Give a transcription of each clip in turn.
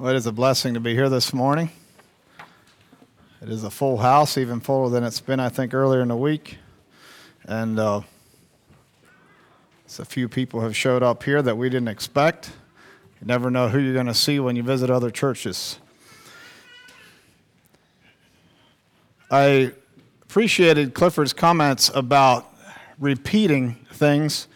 Well, it is a blessing to be here this morning. It is a full house, even fuller than it's been, I think, earlier in the week. And uh, a few people have showed up here that we didn't expect. You never know who you're going to see when you visit other churches. I appreciated Clifford's comments about repeating things.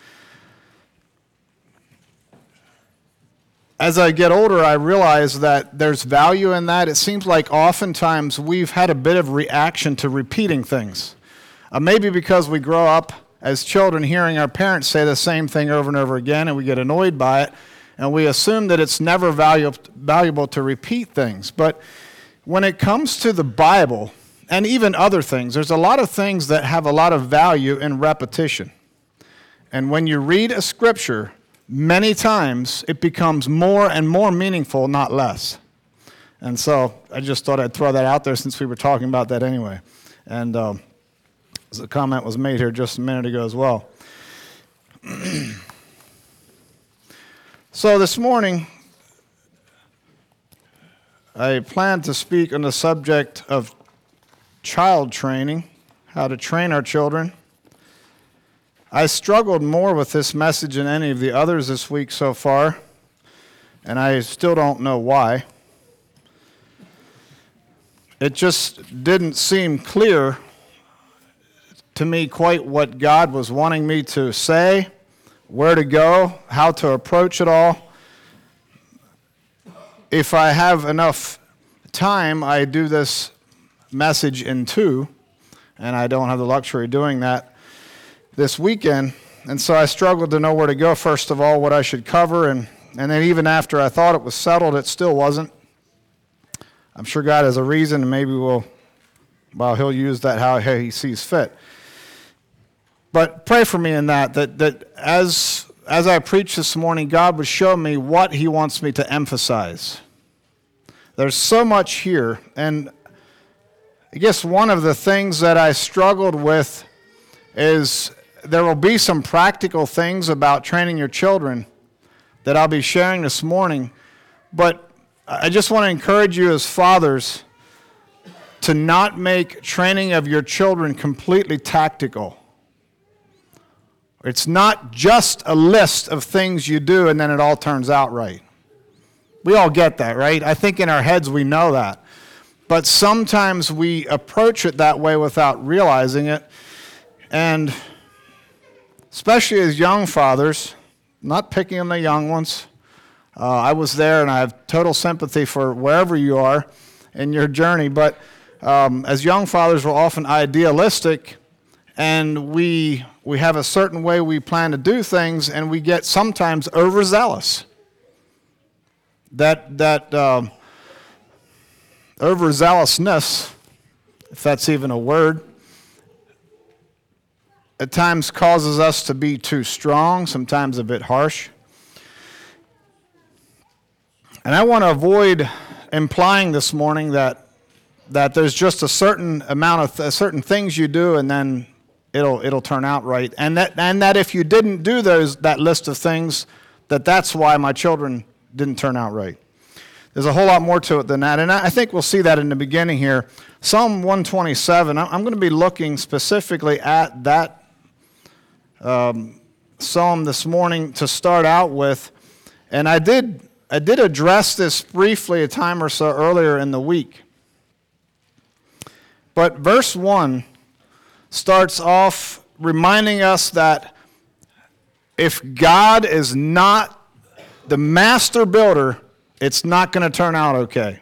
As I get older, I realize that there's value in that. It seems like oftentimes we've had a bit of reaction to repeating things. Uh, maybe because we grow up as children hearing our parents say the same thing over and over again and we get annoyed by it and we assume that it's never valu- valuable to repeat things. But when it comes to the Bible and even other things, there's a lot of things that have a lot of value in repetition. And when you read a scripture, many times it becomes more and more meaningful, not less. And so I just thought I'd throw that out there since we were talking about that anyway. And uh, a comment was made here just a minute ago as well. so this morning, I plan to speak on the subject of child training, how to train our children. I struggled more with this message than any of the others this week so far, and I still don't know why. It just didn't seem clear to me quite what God was wanting me to say, where to go, how to approach it all. If I have enough time, I do this message in two, and I don't have the luxury of doing that this weekend. And so I struggled to know where to go, first of all, what I should cover. And, and then even after I thought it was settled, it still wasn't. I'm sure God has a reason, and maybe we'll, well, He'll use that how He sees fit. But pray for me in that, that, that as, as I preach this morning, God would show me what He wants me to emphasize. There's so much here. And I guess one of the things that I struggled with is there will be some practical things about training your children that I'll be sharing this morning. But I just want to encourage you as fathers to not make training of your children completely tactical. It's not just a list of things you do and then it all turns out right. We all get that, right? I think in our heads we know that. But sometimes we approach it that way without realizing it. And especially as young fathers, not picking on the young ones. Uh, I was there and I have total sympathy for wherever you are in your journey, but um, as young fathers, we're often idealistic and we, we have a certain way we plan to do things and we get sometimes overzealous. That, that um, overzealousness, if that's even a word, at times causes us to be too strong, sometimes a bit harsh. And I want to avoid implying this morning that, that there's just a certain amount of th- certain things you do and then it'll, it'll turn out right. And that, and that if you didn't do those, that list of things, that that's why my children didn't turn out right. There's a whole lot more to it than that. And I think we'll see that in the beginning here. Psalm 127, I'm going to be looking specifically at that um, psalm this morning to start out with. And I did, I did address this briefly a time or so earlier in the week. But verse 1 starts off reminding us that if God is not the master builder, it's not going to turn out okay.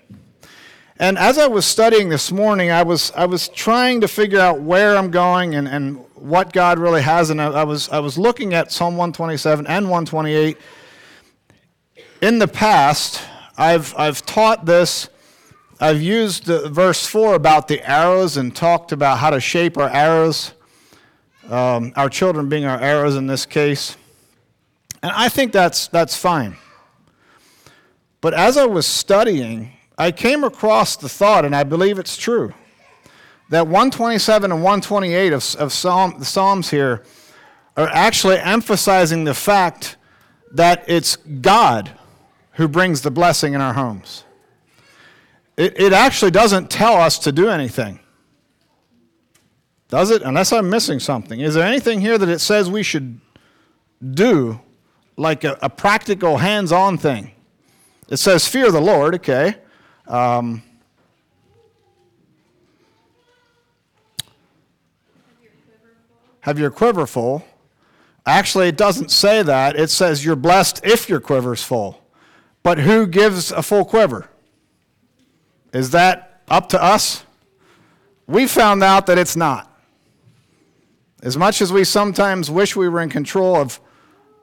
And as I was studying this morning, I was, I was trying to figure out where I'm going and, and what God really has. And I, I, was, I was looking at Psalm 127 and 128. In the past, I've, I've taught this. I've used verse 4 about the arrows and talked about how to shape our arrows, um, our children being our arrows in this case. And I think that's, that's fine. But as I was studying, I came across the thought, and I believe it's true, that 127 and 128 of, of Psalm, the Psalms here are actually emphasizing the fact that it's God who brings the blessing in our homes. it, it actually doesn't tell us to do anything. Does it? Unless I'm missing something. Is there anything here that it says we should do, like a, a practical, hands on thing? It says, Fear the Lord, okay. Um, have your quiver full. Actually, it doesn't say that. It says you're blessed if your quiver's full. But who gives a full quiver? Is that up to us? We found out that it's not. As much as we sometimes wish we were in control of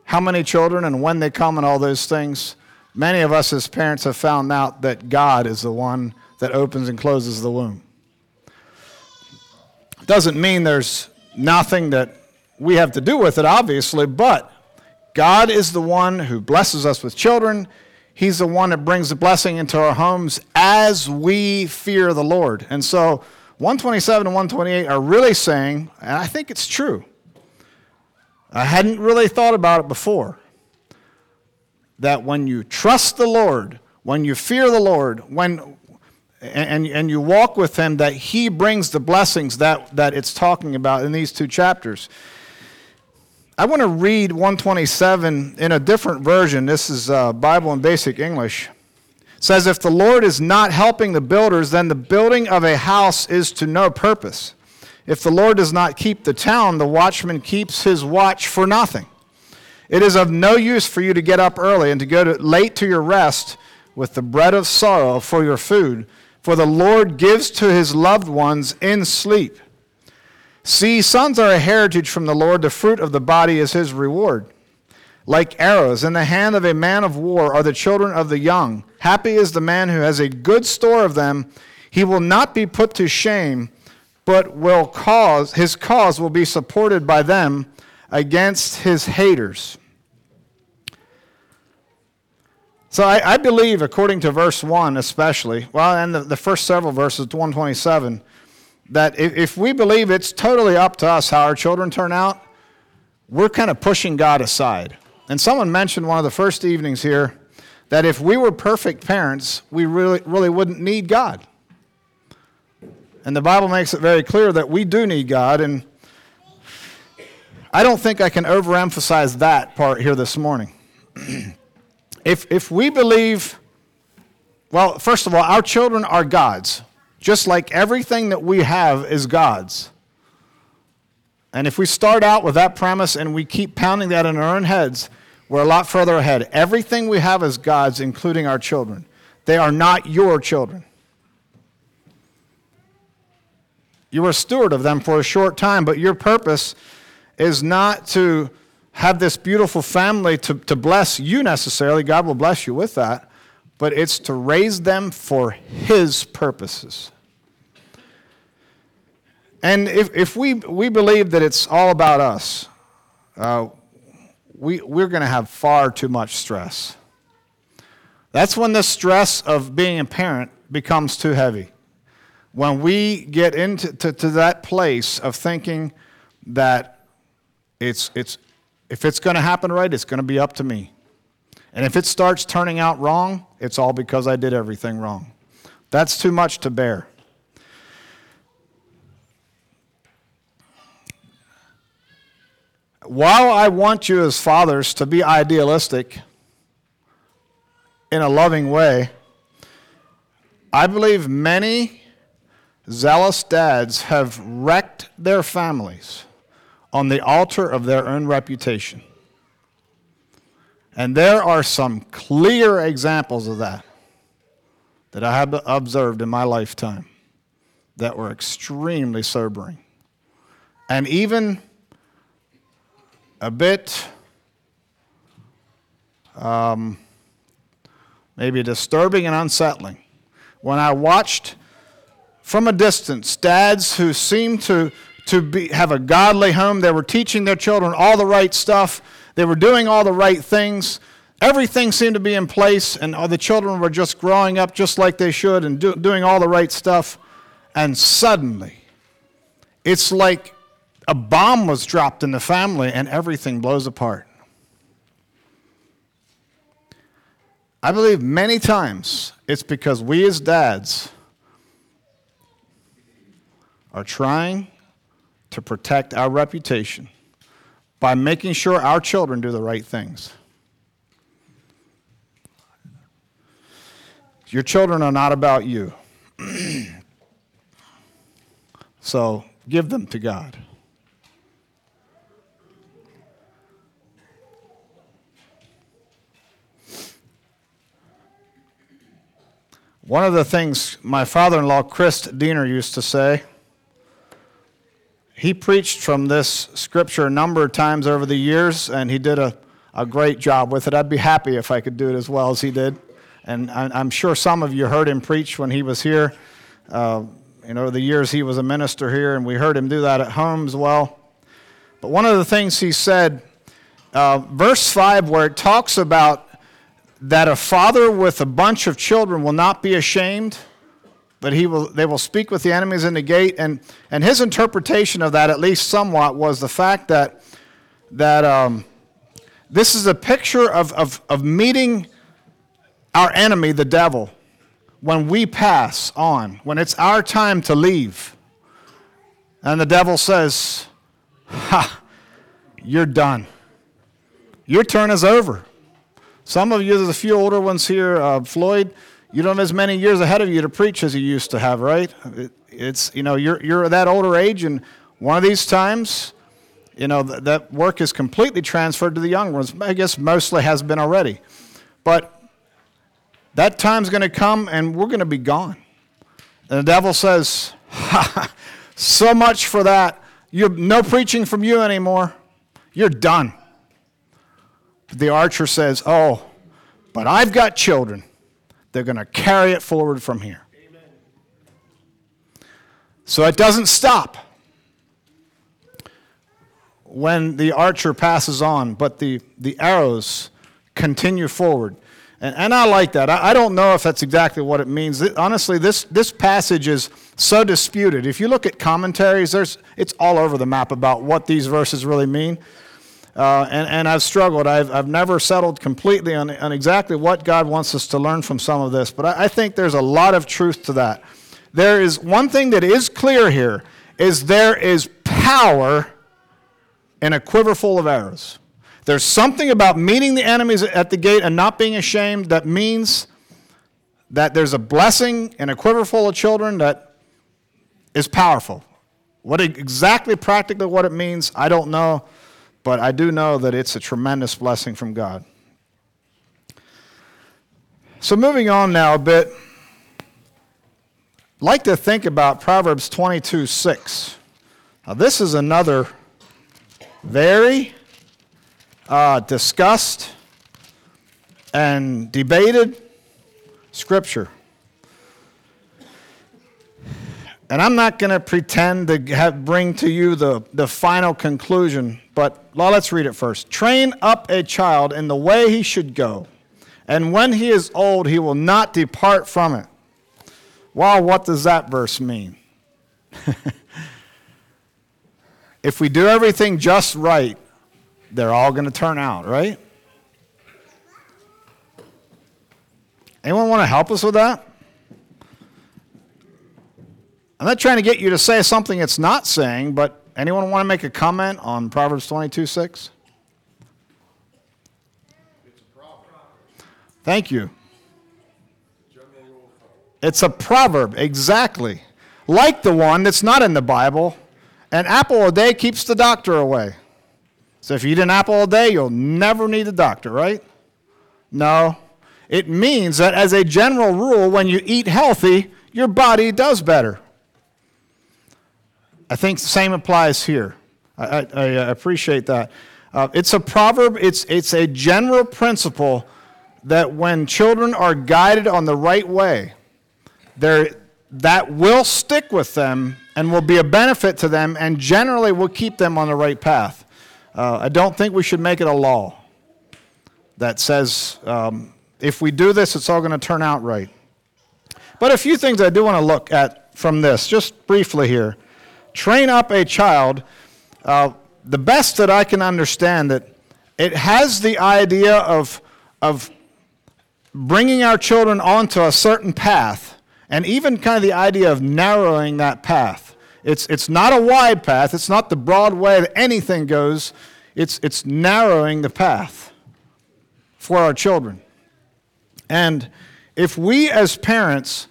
how many children and when they come and all those things, many of us as parents have found out that God is the one that opens and closes the womb. Doesn't mean there's nothing that we have to do with it, obviously, but God is the one who blesses us with children. He's the one that brings the blessing into our homes as we fear the Lord. And so, 127 and 128 are really saying, and I think it's true. I hadn't really thought about it before. That when you trust the Lord, when you fear the Lord, when and, and you walk with him, that he brings the blessings that, that it's talking about in these two chapters. I want to read 127 in a different version. This is uh, Bible in Basic English says, If the Lord is not helping the builders, then the building of a house is to no purpose. If the Lord does not keep the town, the watchman keeps his watch for nothing. It is of no use for you to get up early and to go to, late to your rest with the bread of sorrow for your food, for the Lord gives to his loved ones in sleep. See, sons are a heritage from the Lord, the fruit of the body is his reward like arrows. In the hand of a man of war are the children of the young. Happy is the man who has a good store of them. He will not be put to shame, but will cause his cause will be supported by them against his haters. So I, I believe, according to verse 1 especially, well, and the, the first several verses, 127, that if, if we believe it's totally up to us how our children turn out, we're kind of pushing God aside. And someone mentioned one of the first evenings here that if we were perfect parents, we really, really wouldn't need God. And the Bible makes it very clear that we do need God. And I don't think I can overemphasize that part here this morning. if, if we believe, well, first of all, our children are God's, just like everything that we have is God's. And if we start out with that premise and we keep pounding that in our own heads, we're a lot further ahead. Everything we have is God's, including our children. They are not your children. You are a steward of them for a short time, but your purpose is not to have this beautiful family to, to bless you necessarily. God will bless you with that, but it's to raise them for His purposes. And if, if we, we believe that it's all about us, uh, we, we're going to have far too much stress. That's when the stress of being a parent becomes too heavy. When we get into to, to that place of thinking that it's, it's, if it's going to happen right, it's going to be up to me. And if it starts turning out wrong, it's all because I did everything wrong. That's too much to bear. while I want you as fathers to be idealistic in a loving way, I believe many zealous dads have wrecked their families on the altar of their own reputation. And there are some clear examples of that that I have observed in my lifetime that were extremely sobering. And even a bit um, maybe disturbing and unsettling when I watched from a distance dads who seemed to, to be, have a godly home. They were teaching their children all the right stuff, they were doing all the right things. Everything seemed to be in place, and the children were just growing up just like they should and do, doing all the right stuff. And suddenly, it's like a bomb was dropped in the family and everything blows apart. I believe many times it's because we as dads are trying to protect our reputation by making sure our children do the right things. Your children are not about you. so give them to God. One of the things my father in law, Chris Diener, used to say, he preached from this scripture a number of times over the years, and he did a, a great job with it. I'd be happy if I could do it as well as he did. And I'm sure some of you heard him preach when he was here. Uh, you know, the years he was a minister here, and we heard him do that at home as well. But one of the things he said, uh, verse 5, where it talks about that a father with a bunch of children will not be ashamed, but he will, they will speak with the enemies in the gate. And, and his interpretation of that, at least somewhat, was the fact that, that um, this is a picture of, of, of meeting our enemy, the devil, when we pass on, when it's our time to leave. And the devil says, Ha, you're done. Your turn is over. Some of you, there's a few older ones here. Uh, Floyd, you don't have as many years ahead of you to preach as you used to have, right? It, it's, you know, you're, you're that older age, and one of these times, you know, th- that work is completely transferred to the young ones. I guess mostly has been already. But that time's going to come, and we're going to be gone. And the devil says, so much for that. You're, no preaching from you anymore. You're done. The archer says, Oh, but I've got children. They're going to carry it forward from here. Amen. So it doesn't stop when the archer passes on, but the, the arrows continue forward. And, and I like that. I, I don't know if that's exactly what it means. honestly, this, this passage is so disputed. If you look at commentaries, there's, it's all over the map about what these verses really mean. Uh, and, and I've struggled. I've, I've never settled completely on, on exactly what God wants us to learn from some of this, but I, I think there's a lot of truth to that. There is one thing that is clear here is there is power in a quiver full of arrows. There's something about meeting the enemies at the gate and not being ashamed that means that there's a blessing in a quiver full of children that is powerful. What exactly practically what it means, I don't know. But I do know that it's a tremendous blessing from God. So, moving on now a bit, I'd like to think about Proverbs 22 6. Now, this is another very uh, discussed and debated scripture. And I'm not going to pretend to have, bring to you the, the final conclusion, but well, let's read it first. Train up a child in the way he should go, and when he is old, he will not depart from it. Well, what does that verse mean? if we do everything just right, they're all going to turn out, right? Anyone want to help us with that? I'm not trying to get you to say something it's not saying, but anyone want to make a comment on Proverbs 22 6? Thank you. It's a proverb, exactly. Like the one that's not in the Bible. An apple a day keeps the doctor away. So if you eat an apple a day, you'll never need a doctor, right? No. It means that as a general rule, when you eat healthy, your body does better. I think the same applies here. I, I, I appreciate that. Uh, it's a proverb, it's, it's a general principle that when children are guided on the right way, that will stick with them and will be a benefit to them and generally will keep them on the right path. Uh, I don't think we should make it a law that says um, if we do this, it's all going to turn out right. But a few things I do want to look at from this, just briefly here train up a child, uh, the best that I can understand it, it has the idea of, of bringing our children onto a certain path, and even kind of the idea of narrowing that path. It's, it's not a wide path, it's not the broad way that anything goes, it's, it's narrowing the path for our children. And if we as parents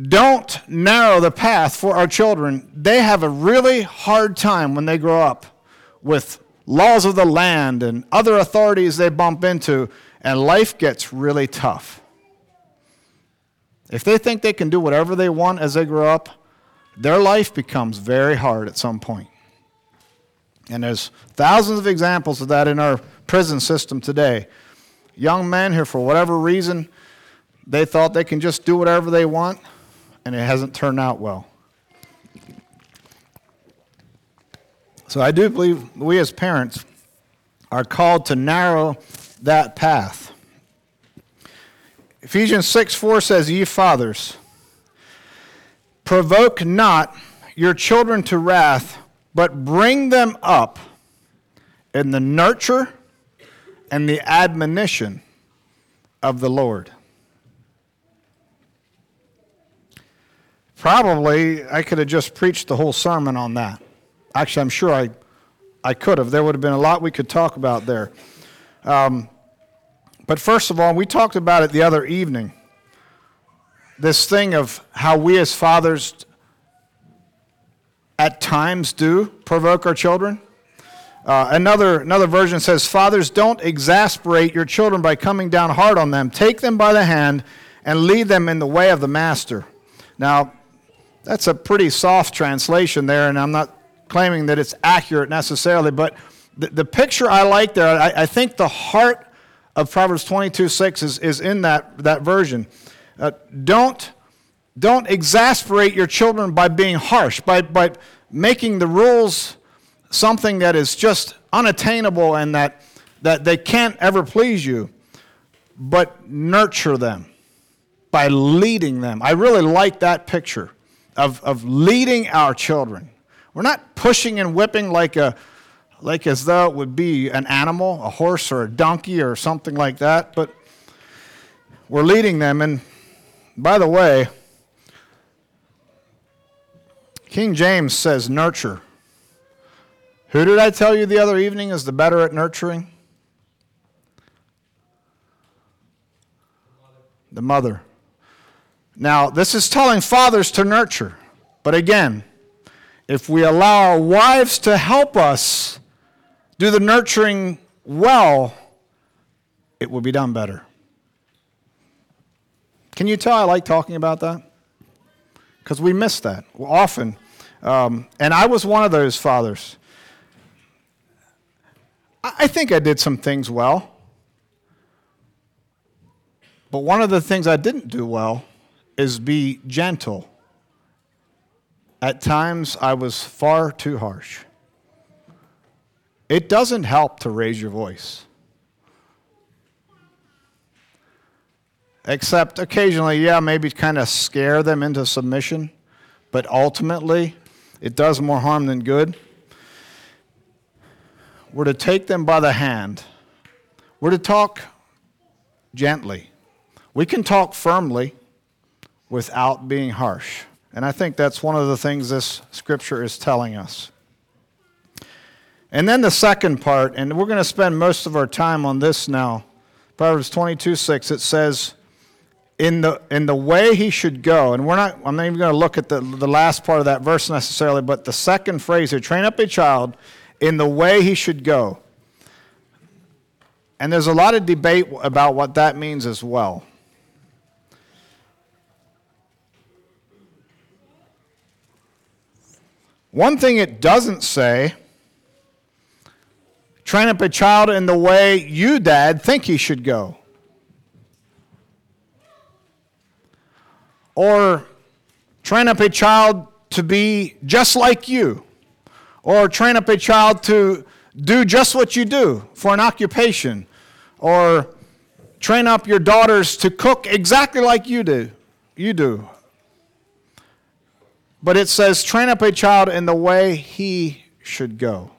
don't narrow the path for our children, they have a really hard time when they grow up with laws of the land and other authorities they bump into, and life gets really tough. If they think they can do whatever they want as they grow up, their life becomes very hard at some point. And there's thousands of examples of that in our prison system today. Young men who, for whatever reason, they thought they can just do whatever they want, and it hasn't turned out well. So I do believe we as parents are called to narrow that path. Ephesians 6 4 says, Ye fathers, provoke not your children to wrath, but bring them up in the nurture and the admonition of the Lord. Probably I could have just preached the whole sermon on that. Actually, I'm sure I, I could have. There would have been a lot we could talk about there. Um, but first of all, we talked about it the other evening. This thing of how we as fathers at times do provoke our children. Uh, another, another version says, Fathers, don't exasperate your children by coming down hard on them. Take them by the hand and lead them in the way of the master. Now, that's a pretty soft translation there, and I'm not claiming that it's accurate necessarily, but the, the picture I like there, I, I, think the heart of Proverbs 22 6 is, is in that, that version. Uh, don't, don't exasperate your children by being harsh, by, by making the rules something that is just unattainable and that, that they can't ever please you, but nurture them by leading them. I really like that picture of, of leading our children. We're not pushing and whipping like, a, like as though it would be an animal, a horse or a donkey or something like that, but we're leading them. And by the way, King James says nurture. Who did I tell you the other evening is the better at nurturing? The mother. Now, this is telling fathers to nurture. But again, if we allow our wives to help us do the nurturing well, it will be done better. Can you tell I like talking about that? Because we miss that often. Um, and I was one of those fathers. I think I did some things well. But one of the things I didn't do well is be gentle at times, I was far too harsh. It doesn't help to raise your voice. Except occasionally, yeah, maybe kind of scare them into submission, but ultimately, it does more harm than good. We're to take them by the hand. We're to talk gently. We can talk firmly without being harsh. And I think that's one of the things this scripture is telling us. And then the second part, and we're going to spend most of our time on this now. Proverbs 22 6, it says, in the, in the way he should go, and we're not, I'm not even going to look at the, the last part of that verse necessarily, but the second phrase here train up a child in the way he should go. And there's a lot of debate about what that means as well. One thing it doesn't say train up a child in the way you, dad, think he should go. Or train up a child to be just like you. Or train up a child to do just what you do for an occupation. Or train up your daughters to cook exactly like you do. You do. But it says, train up a child in the way he should go.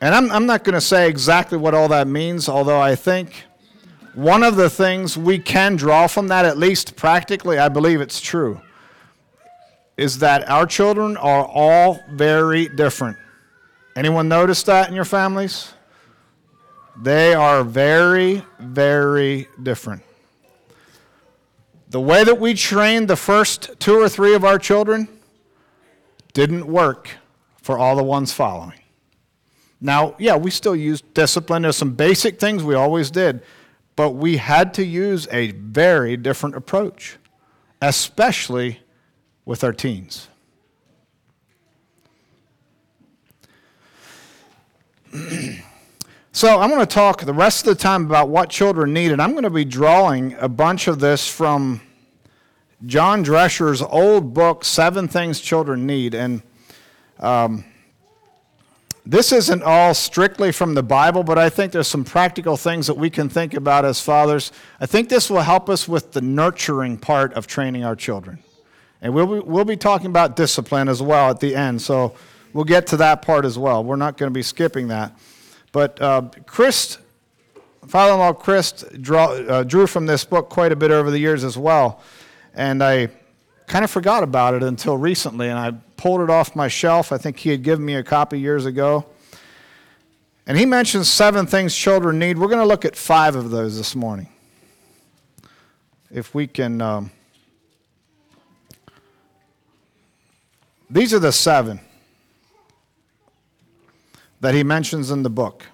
And I'm, I'm not going to say exactly what all that means, although I think one of the things we can draw from that, at least practically, I believe it's true, is that our children are all very different. Anyone notice that in your families? They are very, very different. The way that we trained the first two or three of our children didn't work for all the ones following. Now, yeah, we still use discipline. There's some basic things we always did, but we had to use a very different approach, especially with our teens. so, I'm going to talk the rest of the time about what children need, and I'm going to be drawing a bunch of this from John Drescher's old book, Seven Things Children Need. And um, this isn't all strictly from the Bible, but I think there's some practical things that we can think about as fathers. I think this will help us with the nurturing part of training our children. And we'll be, we'll be talking about discipline as well at the end, so we'll get to that part as well. We're not going to be skipping that. But uh, Chris, father in law Chris, draw, uh, drew from this book quite a bit over the years as well. And I kind of forgot about it until recently, and I pulled it off my shelf. I think he had given me a copy years ago. And he mentions seven things children need. We're going to look at five of those this morning. If we can. Um, these are the seven that he mentions in the book.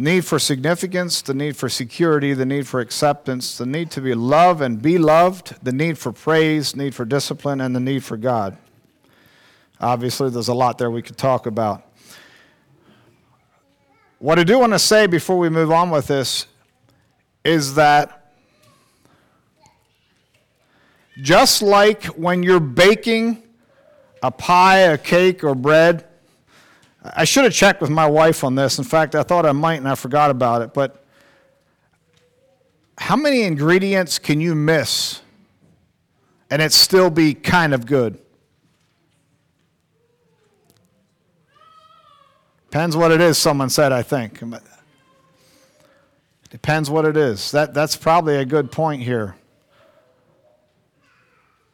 need for significance, the need for security, the need for acceptance, the need to be loved and be loved, the need for praise, need for discipline, and the need for God. Obviously, there's a lot there we could talk about. What I do want to say before we move on with this is that just like when you're baking a pie, a cake, or bread, I should have checked with my wife on this. In fact, I thought I might and I forgot about it. But how many ingredients can you miss and it still be kind of good? Depends what it is, someone said, I think. Depends what it is. That, that's probably a good point here.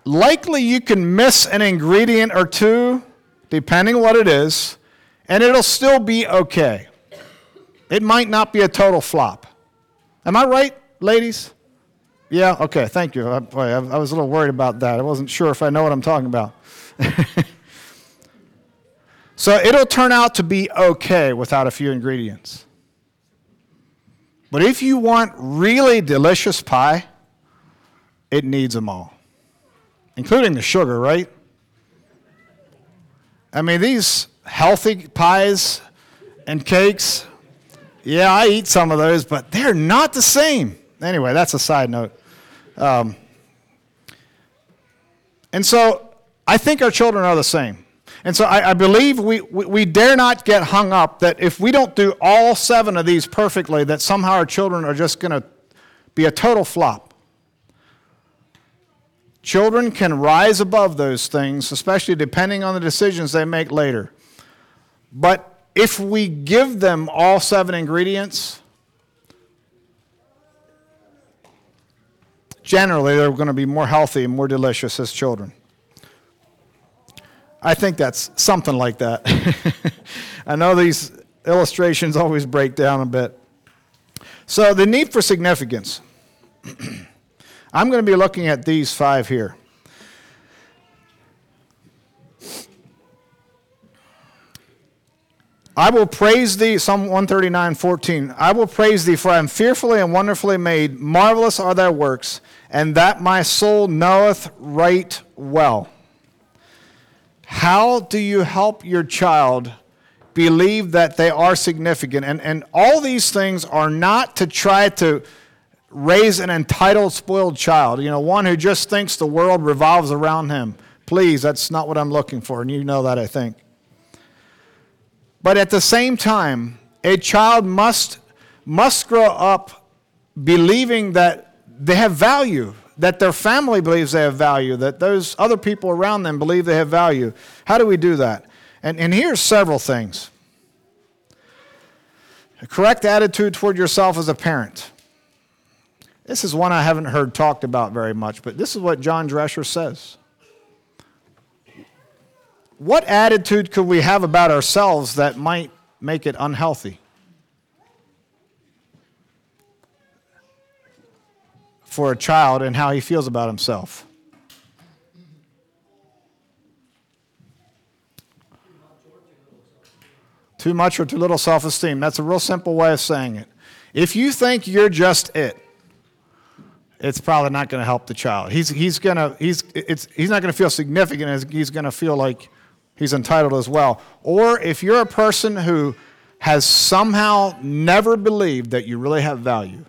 Likely you can miss an ingredient or two, depending on what it is and it'll still be okay. It might not be a total flop. Am I right, ladies? Yeah, okay, thank you. I, I was a little worried about that. I wasn't sure if I know what I'm talking about. so it'll turn out to be okay without a few ingredients. But if you want really delicious pie, it needs them all, including the sugar, right? I mean, these healthy pies and cakes. Yeah, I eat some of those, but they're not the same. Anyway, that's a side note. Um, and so I think our children are the same. And so I, I believe we, we, we, dare not get hung up that if we don't do all seven of these perfectly, that somehow our children are just going to be a total flop. Children can rise above those things, especially depending on the decisions they make later. But if we give them all seven ingredients, generally they're going to be more healthy and more delicious as children. I think that's something like that. I know these illustrations always break down a bit. So, the need for significance. I'm going to be looking at these five here. I will praise thee, Psalm 139, 14. I will praise thee, for I am fearfully and wonderfully made. Marvelous are thy works, and that my soul knoweth right well. How do you help your child believe that they are significant? And, and all these things are not to try to raise an entitled, spoiled child, you know, one who just thinks the world revolves around him. Please, that's not what I'm looking for, and you know that, I think. But at the same time, a child must, must grow up believing that they have value, that their family believes they have value, that those other people around them believe they have value. How do we do that? And, and here's several things. A correct attitude toward yourself as a parent. This is one I haven't heard talked about very much, but this is what John Drescher says. What attitude could we have about ourselves that might make it unhealthy? For a child and how he feels about himself. Too much or too little self esteem. That's a real simple way of saying it. If you think you're just it, it's probably not going to help the child. He's, he's, gonna, he's, it's, he's not going to feel significant, he's going to feel like he's entitled as well. Or if you're a person who has somehow never believed that you really have value,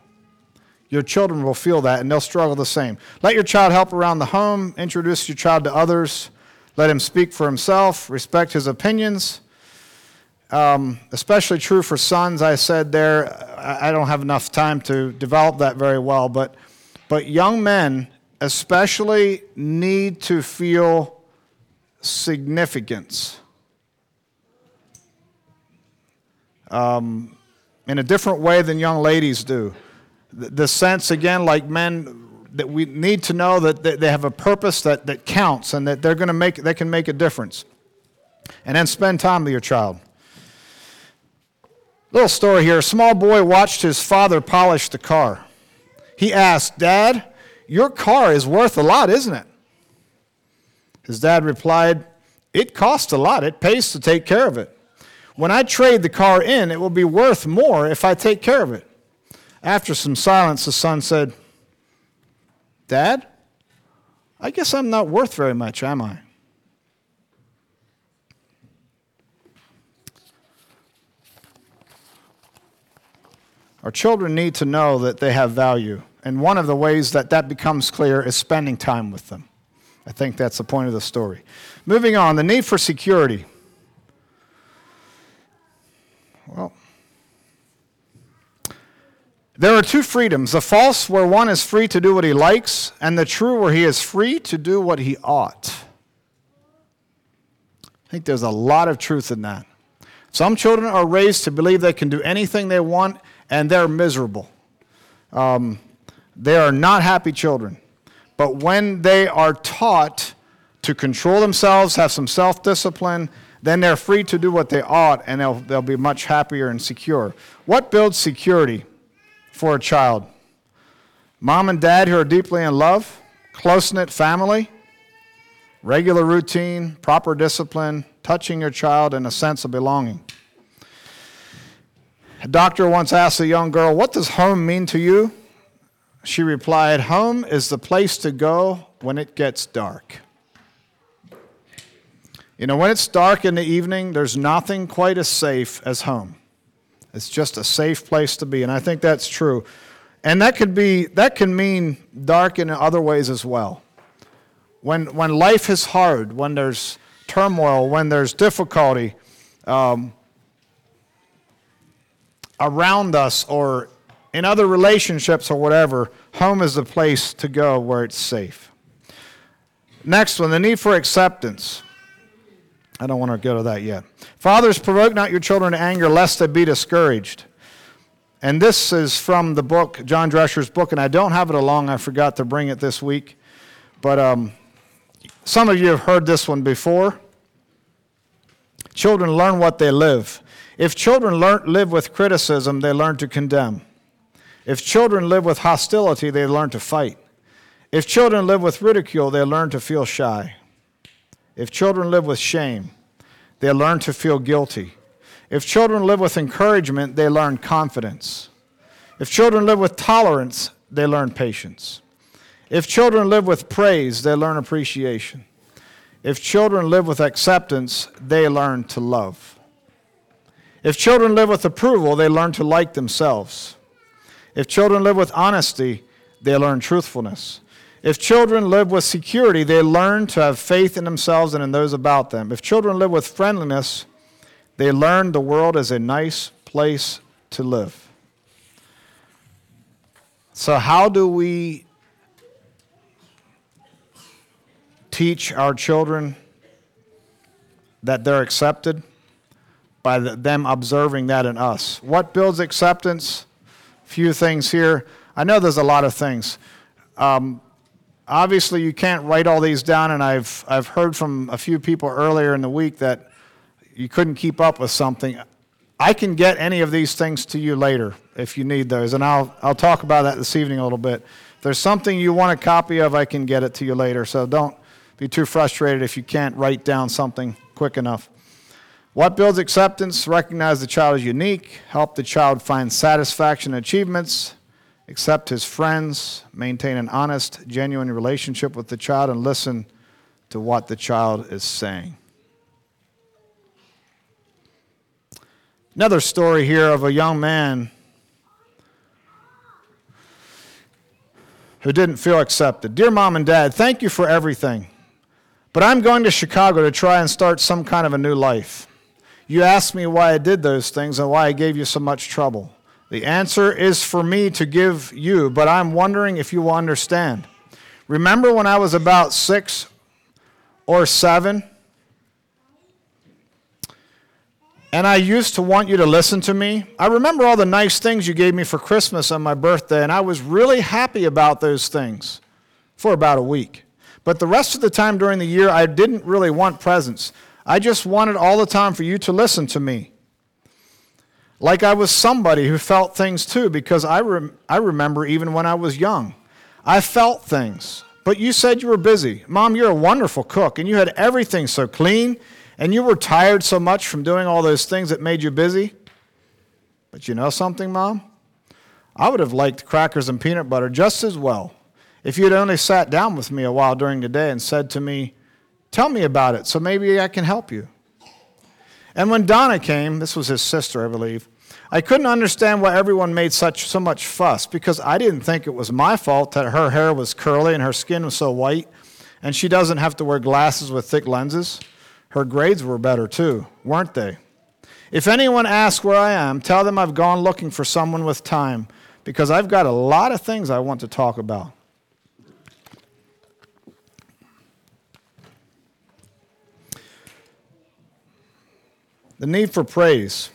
your children will feel that and they'll struggle the same. Let your child help around the home, introduce your child to others, let him speak for himself, respect his opinions. Um, especially true for sons, I said there. I don't have enough time to develop that very well, but but young men, especially, need to feel significance um, in a different way than young ladies do. The, the sense, again, like men, that we need to know that they have a purpose that, that counts and that they're going to make, they can make a difference. And then spend time with your child. Little story here. A small boy watched his father polish the car. He asked, Dad, your car is worth a lot, isn't it? His dad replied, It costs a lot. It pays to take care of it. When I trade the car in, it will be worth more if I take care of it. After some silence, the son said, Dad, I guess I'm not worth very much, am I? Our children need to know that they have value. And one of the ways that that becomes clear is spending time with them. I think that's the point of the story. Moving on, the need for security. Well, there are two freedoms the false, where one is free to do what he likes, and the true, where he is free to do what he ought. I think there's a lot of truth in that. Some children are raised to believe they can do anything they want and they're miserable. Um, they are not happy children. But when they are taught to control themselves, have some self discipline, then they're free to do what they ought and they'll, they'll be much happier and secure. What builds security for a child? Mom and dad who are deeply in love, close knit family, regular routine, proper discipline, touching your child, and a sense of belonging. A doctor once asked a young girl, What does home mean to you? She replied, Home is the place to go when it gets dark. You know, when it's dark in the evening, there's nothing quite as safe as home. It's just a safe place to be, and I think that's true. And that could be that can mean dark in other ways as well. When when life is hard, when there's turmoil, when there's difficulty, um, around us or in other relationships or whatever, home is the place to go where it's safe. Next one, the need for acceptance. I don't want to go to that yet. Fathers, provoke not your children to anger, lest they be discouraged. And this is from the book, John Drescher's book, and I don't have it along. I forgot to bring it this week. But um, some of you have heard this one before. Children learn what they live. If children learn, live with criticism, they learn to condemn. If children live with hostility, they learn to fight. If children live with ridicule, they learn to feel shy. If children live with shame, they learn to feel guilty. If children live with encouragement, they learn confidence. If children live with tolerance, they learn patience. If children live with praise, they learn appreciation. If children live with acceptance, they learn to love. If children live with approval, they learn to like themselves. If children live with honesty, they learn truthfulness. If children live with security, they learn to have faith in themselves and in those about them. If children live with friendliness, they learn the world is a nice place to live. So, how do we teach our children that they're accepted by them observing that in us. What builds acceptance? Few things here. I know there's a lot of things. Um, obviously, you can't write all these down, and I've, I've heard from a few people earlier in the week that you couldn't keep up with something. I can get any of these things to you later if you need those, and I'll, I'll talk about that this evening a little bit. If there's something you want a copy of, I can get it to you later, so don't be too frustrated if you can't write down something quick enough. What builds acceptance? Recognize the child is unique, help the child find satisfaction and achievements, accept his friends, maintain an honest, genuine relationship with the child, and listen to what the child is saying. Another story here of a young man who didn't feel accepted. Dear mom and dad, thank you for everything. But I'm going to Chicago to try and start some kind of a new life. You asked me why I did those things and why I gave you so much trouble. The answer is for me to give you, but I'm wondering if you will understand. Remember when I was about six or seven? And I used to want you to listen to me. I remember all the nice things you gave me for Christmas on my birthday, and I was really happy about those things for about a week. But the rest of the time during the year, I didn't really want presents. I just wanted all the time for you to listen to me. Like I was somebody who felt things too, because I, rem- I remember even when I was young, I felt things. But you said you were busy. Mom, you're a wonderful cook, and you had everything so clean, and you were tired so much from doing all those things that made you busy. But you know something, Mom? I would have liked crackers and peanut butter just as well if you had only sat down with me a while during the day and said to me, Tell me about it so maybe I can help you. And when Donna came, this was his sister, I believe, I couldn't understand why everyone made such so much fuss because I didn't think it was my fault that her hair was curly and her skin was so white and she doesn't have to wear glasses with thick lenses. Her grades were better too, weren't they? If anyone asks where I am, tell them I've gone looking for someone with time because I've got a lot of things I want to talk about. The need for praise.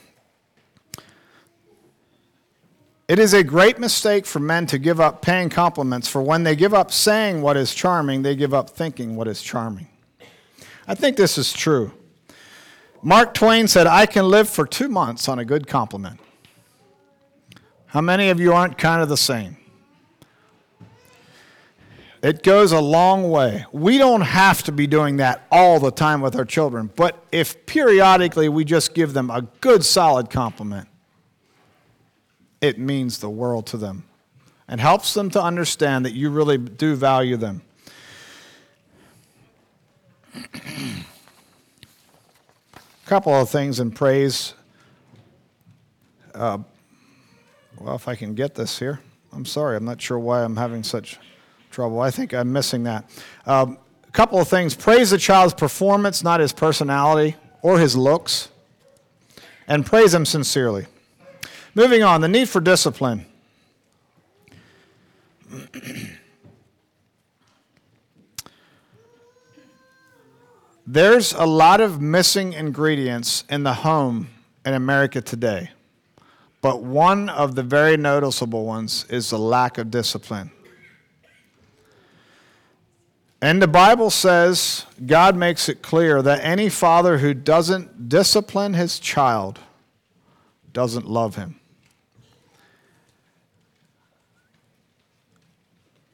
It is a great mistake for men to give up paying compliments, for when they give up saying what is charming, they give up thinking what is charming. I think this is true. Mark Twain said, I can live for two months on a good compliment. How many of you aren't kind of the same? It goes a long way. We don't have to be doing that all the time with our children, but if periodically we just give them a good solid compliment, it means the world to them and helps them to understand that you really do value them. a couple of things in praise. Uh, well, if I can get this here. I'm sorry, I'm not sure why I'm having such trouble. I think I'm missing that. Um, a couple of things praise the child's performance, not his personality or his looks, and praise him sincerely. Moving on, the need for discipline. There's a lot of missing ingredients in the home in America today, but one of the very noticeable ones is the lack of discipline. And the Bible says, God makes it clear that any father who doesn't discipline his child doesn't love him.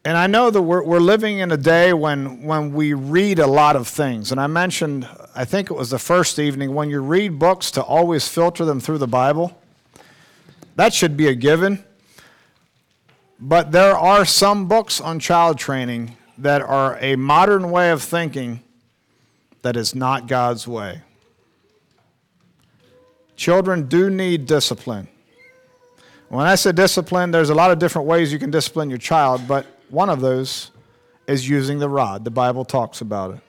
And I know that we're, we're living in a day when, when we read a lot of things. And I mentioned, I think it was the first evening, when you read books to always filter them through the Bible. That should be a given. But there are some books on child training that are a modern way of thinking that is not God's way. Children do need discipline. When I say discipline, there's a lot of different ways you can discipline your child, but one of those is using the rod. The Bible talks about it.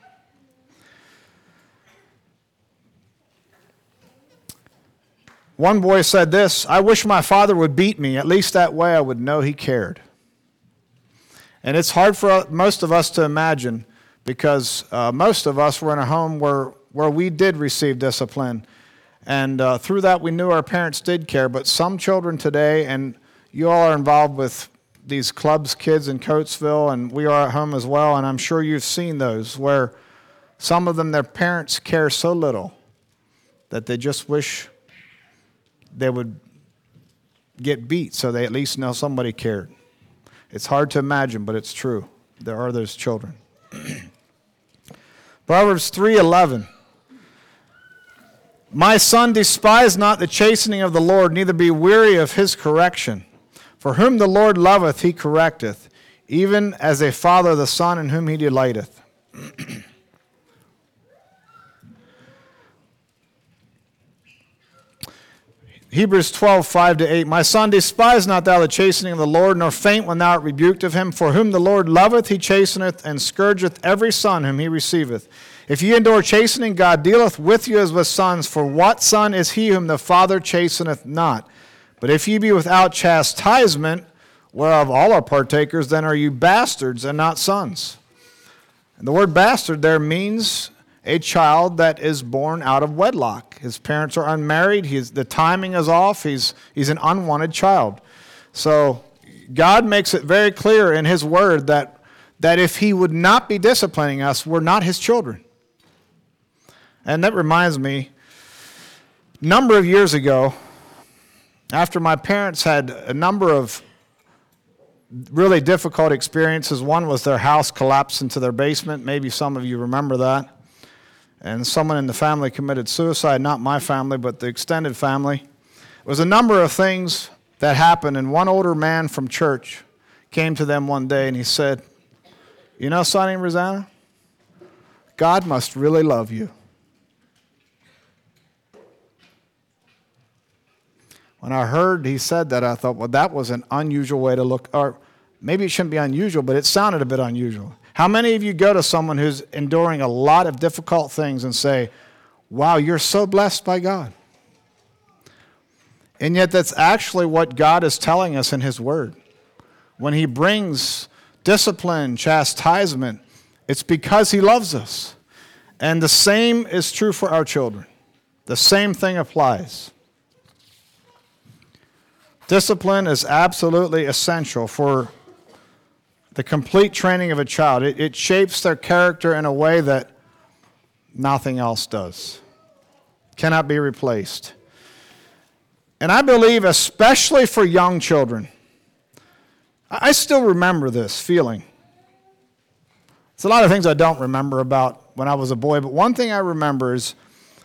One boy said this I wish my father would beat me. At least that way I would know he cared. And it's hard for most of us to imagine, because uh, most of us were in a home where, where we did receive discipline. And uh, through that, we knew our parents did care. But some children today, and you all are involved with these clubs, kids in Coatesville, and we are at home as well, and I'm sure you've seen those where some of them, their parents care so little that they just wish they would get beat so they at least know somebody cared. It's hard to imagine, but it's true. There are those children. Proverbs 3:11 My son despise not the chastening of the Lord neither be weary of his correction for whom the Lord loveth he correcteth even as a father the son in whom he delighteth Hebrews 12, 5 to 8. My son, despise not thou the chastening of the Lord, nor faint when thou art rebuked of him. For whom the Lord loveth, he chasteneth, and scourgeth every son whom he receiveth. If ye endure chastening, God dealeth with you as with sons. For what son is he whom the Father chasteneth not? But if ye be without chastisement, whereof all are partakers, then are you bastards and not sons. And the word bastard there means a child that is born out of wedlock. His parents are unmarried, he's, the timing is off, he's, he's an unwanted child. So God makes it very clear in His Word that, that if He would not be disciplining us, we're not His children. And that reminds me, a number of years ago, after my parents had a number of really difficult experiences, one was their house collapsed into their basement. Maybe some of you remember that and someone in the family committed suicide, not my family, but the extended family. It was a number of things that happened, and one older man from church came to them one day and he said, You know, Sonny and Rosanna, God must really love you. When I heard he said that, I thought, well, that was an unusual way to look, or maybe it shouldn't be unusual, but it sounded a bit unusual. How many of you go to someone who's enduring a lot of difficult things and say, Wow, you're so blessed by God? And yet, that's actually what God is telling us in His Word. When He brings discipline, chastisement, it's because He loves us. And the same is true for our children. The same thing applies. Discipline is absolutely essential for the complete training of a child. It, it shapes their character in a way that nothing else does, cannot be replaced. And I believe, especially for young children, I still remember this feeling. It's a lot of things I don't remember about when I was a boy, but one thing I remember is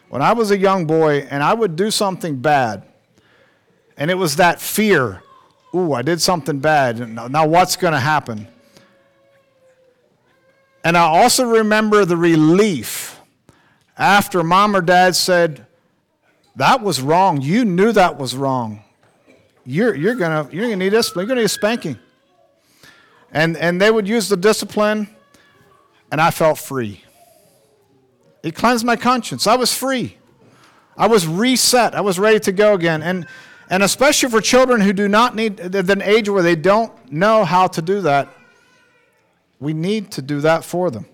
when I was a young boy and I would do something bad, and it was that fear ooh, I did something bad. Now what's going to happen? And I also remember the relief after mom or dad said, That was wrong. You knew that was wrong. You're, you're going you're gonna need discipline. You're going to need a spanking. And, and they would use the discipline, and I felt free. It cleansed my conscience. I was free. I was reset. I was ready to go again. And, and especially for children who do not need, at an age where they don't know how to do that, we need to do that for them.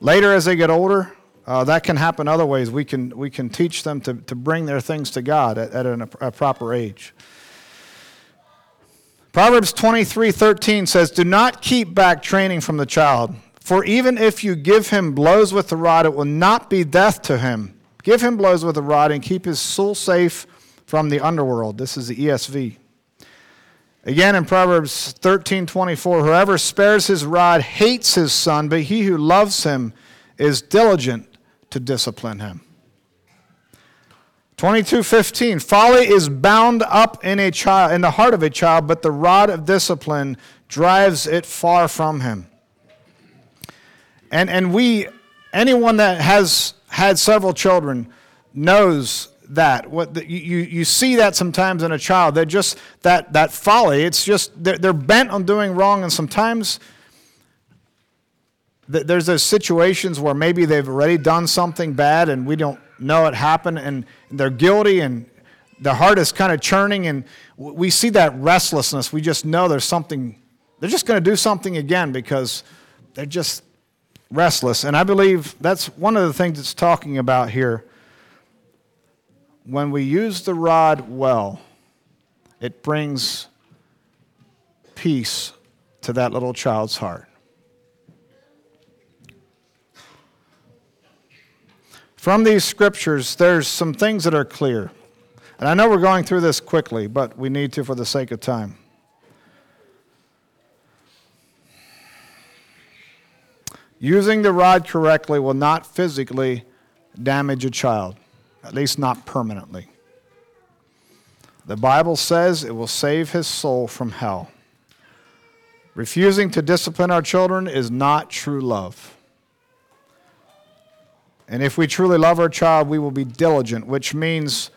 Later, as they get older, uh, that can happen other ways. We can, we can teach them to, to bring their things to God at, at an, a proper age. Proverbs 23 13 says, Do not keep back training from the child, for even if you give him blows with the rod, it will not be death to him. Give him blows with the rod and keep his soul safe from the underworld. This is the ESV. Again in Proverbs 13:24, whoever spares his rod hates his son, but he who loves him is diligent to discipline him. 22:15 Folly is bound up in a child in the heart of a child, but the rod of discipline drives it far from him. And and we anyone that has had several children knows that. What the, you, you see that sometimes in a child. They're just that, that folly. It's just they're, they're bent on doing wrong, and sometimes th- there's those situations where maybe they've already done something bad and we don't know it happened, and they're guilty, and their heart is kind of churning, and we see that restlessness. We just know there's something. They're just going to do something again because they're just restless. And I believe that's one of the things it's talking about here. When we use the rod well, it brings peace to that little child's heart. From these scriptures, there's some things that are clear. And I know we're going through this quickly, but we need to for the sake of time. Using the rod correctly will not physically damage a child, at least not permanently. The Bible says it will save his soul from hell. Refusing to discipline our children is not true love. And if we truly love our child, we will be diligent, which means,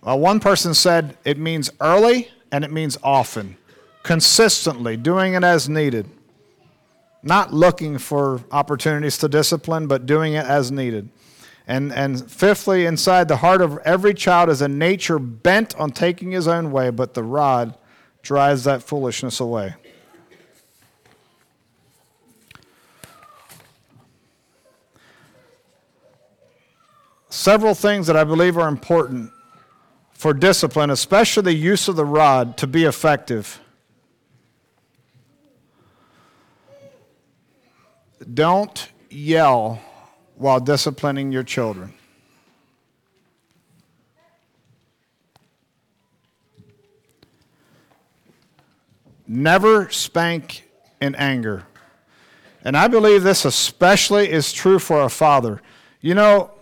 well, one person said it means early and it means often, consistently, doing it as needed. Not looking for opportunities to discipline, but doing it as needed. And, and fifthly, inside the heart of every child is a nature bent on taking his own way, but the rod drives that foolishness away. Several things that I believe are important for discipline, especially the use of the rod, to be effective. Don't yell while disciplining your children. Never spank in anger. And I believe this especially is true for a father. You know,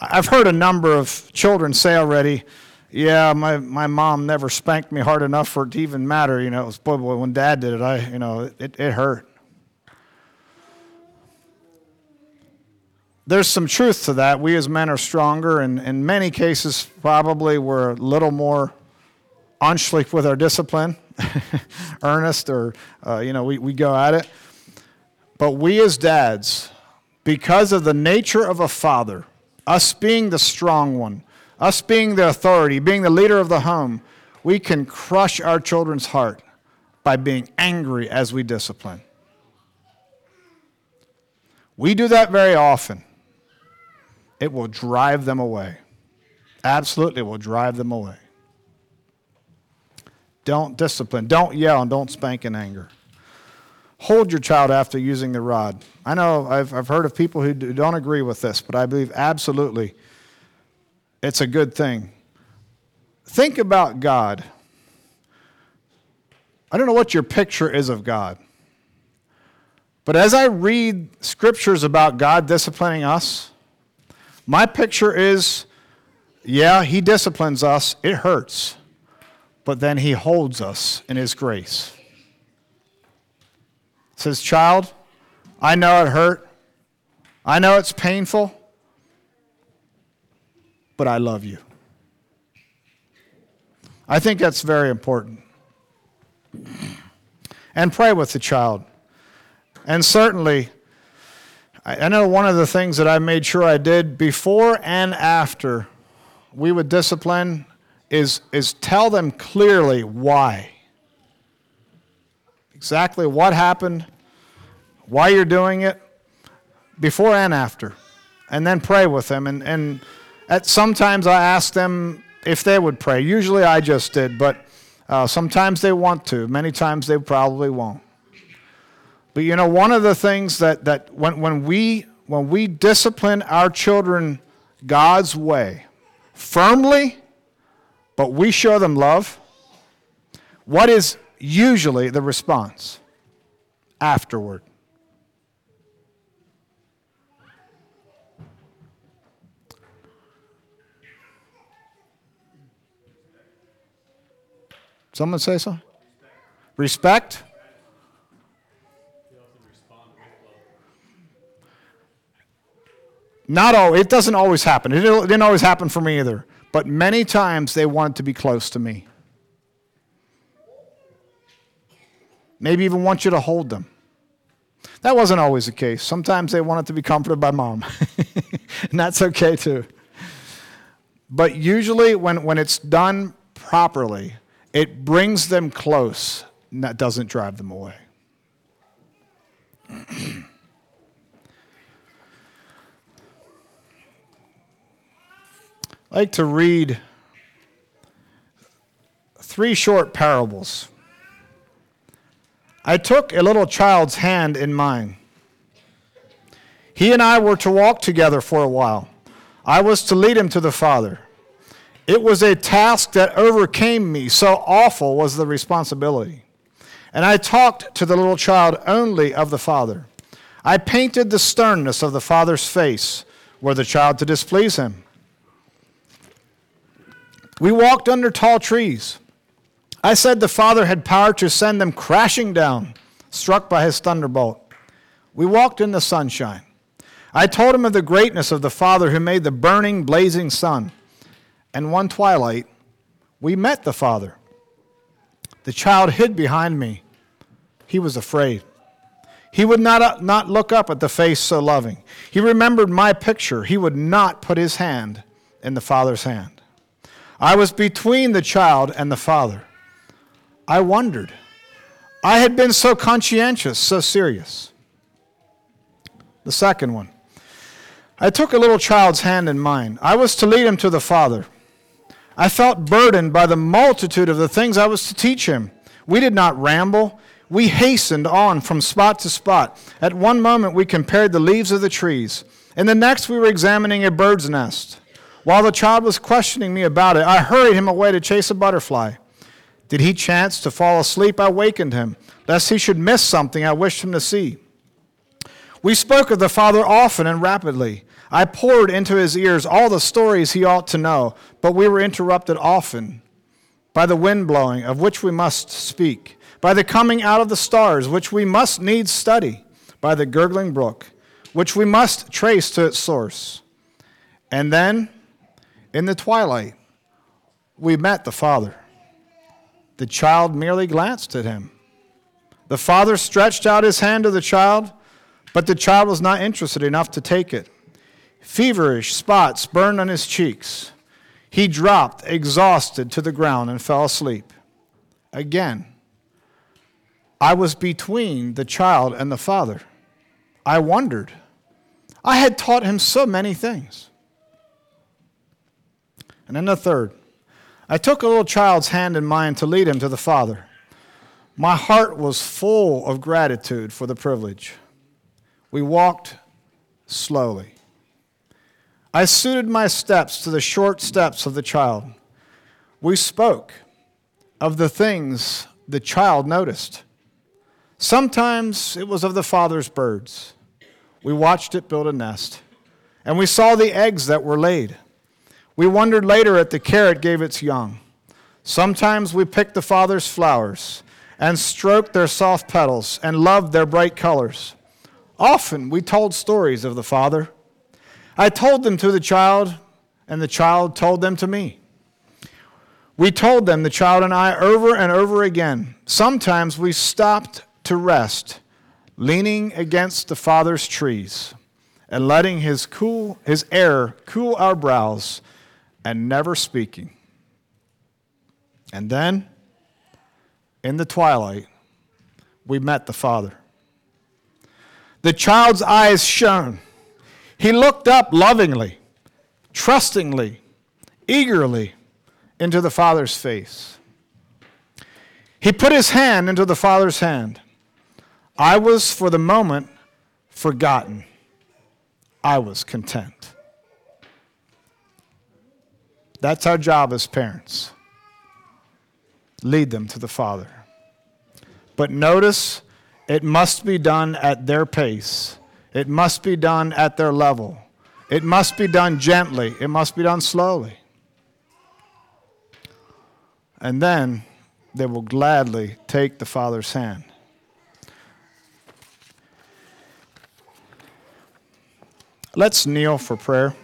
I've heard a number of children say already, yeah, my, my mom never spanked me hard enough for it to even matter. You know, it was, boy, boy, when dad did it, I, you know, it, it hurt. There's some truth to that. We as men are stronger, and in many cases, probably we're a little more unschlick with our discipline, earnest, or, uh, you know, we, we go at it. But we as dads, because of the nature of a father, us being the strong one, us being the authority, being the leader of the home, we can crush our children's heart by being angry as we discipline. We do that very often it will drive them away. Absolutely, it will drive them away. Don't discipline. Don't yell and don't spank in anger. Hold your child after using the rod. I know I've, I've heard of people who don't agree with this, but I believe absolutely it's a good thing. Think about God. I don't know what your picture is of God. But as I read scriptures about God disciplining us, my picture is yeah, He disciplines us, it hurts, but then He holds us in His grace. Says, Child, I know it hurt, I know it's painful, but I love you. I think that's very important. And pray with the child. And certainly, I know one of the things that I made sure I did before and after we would discipline is, is tell them clearly why. Exactly what happened, why you're doing it, before and after. And then pray with them. And, and at sometimes I ask them if they would pray. Usually I just did, but uh, sometimes they want to. Many times they probably won't. But you know, one of the things that, that when, when, we, when we discipline our children God's way, firmly, but we show them love, what is usually the response afterward? Someone say so? Respect? Not all, it doesn't always happen. It didn't always happen for me either. But many times they wanted to be close to me. Maybe even want you to hold them. That wasn't always the case. Sometimes they wanted to be comforted by mom. and that's okay too. But usually, when, when it's done properly, it brings them close and that doesn't drive them away. I like to read three short parables. I took a little child's hand in mine. He and I were to walk together for a while. I was to lead him to the Father. It was a task that overcame me, so awful was the responsibility. And I talked to the little child only of the Father. I painted the sternness of the Father's face, were the child to displease him. We walked under tall trees. I said the Father had power to send them crashing down, struck by his thunderbolt. We walked in the sunshine. I told him of the greatness of the Father who made the burning, blazing sun. And one twilight, we met the Father. The child hid behind me. He was afraid. He would not, uh, not look up at the face so loving. He remembered my picture. He would not put his hand in the Father's hand. I was between the child and the father. I wondered. I had been so conscientious, so serious. The second one. I took a little child's hand in mine. I was to lead him to the Father. I felt burdened by the multitude of the things I was to teach him. We did not ramble. We hastened on from spot to spot. At one moment, we compared the leaves of the trees. In the next, we were examining a bird's nest. While the child was questioning me about it, I hurried him away to chase a butterfly. Did he chance to fall asleep? I wakened him, lest he should miss something I wished him to see. We spoke of the Father often and rapidly. I poured into his ears all the stories he ought to know, but we were interrupted often by the wind blowing, of which we must speak, by the coming out of the stars, which we must needs study, by the gurgling brook, which we must trace to its source. And then, in the twilight, we met the Father. The child merely glanced at him. The father stretched out his hand to the child, but the child was not interested enough to take it. Feverish spots burned on his cheeks. He dropped, exhausted, to the ground and fell asleep. Again, I was between the child and the father. I wondered. I had taught him so many things. And then the third, I took a little child's hand in mine to lead him to the Father. My heart was full of gratitude for the privilege. We walked slowly. I suited my steps to the short steps of the child. We spoke of the things the child noticed. Sometimes it was of the father's birds. We watched it build a nest, and we saw the eggs that were laid. We wondered later at the care it gave its young. Sometimes we picked the Father's flowers and stroked their soft petals and loved their bright colors. Often we told stories of the Father. I told them to the child, and the child told them to me. We told them, the child and I, over and over again. Sometimes we stopped to rest, leaning against the Father's trees and letting his, cool, his air cool our brows and never speaking. And then, in the twilight, we met the Father. The child's eyes shone. He looked up lovingly, trustingly, eagerly into the Father's face. He put his hand into the Father's hand. I was, for the moment, forgotten. I was content. That's our job as parents. Lead them to the Father. But notice it must be done at their pace, it must be done at their level, it must be done gently, it must be done slowly. And then they will gladly take the Father's hand. Let's kneel for prayer.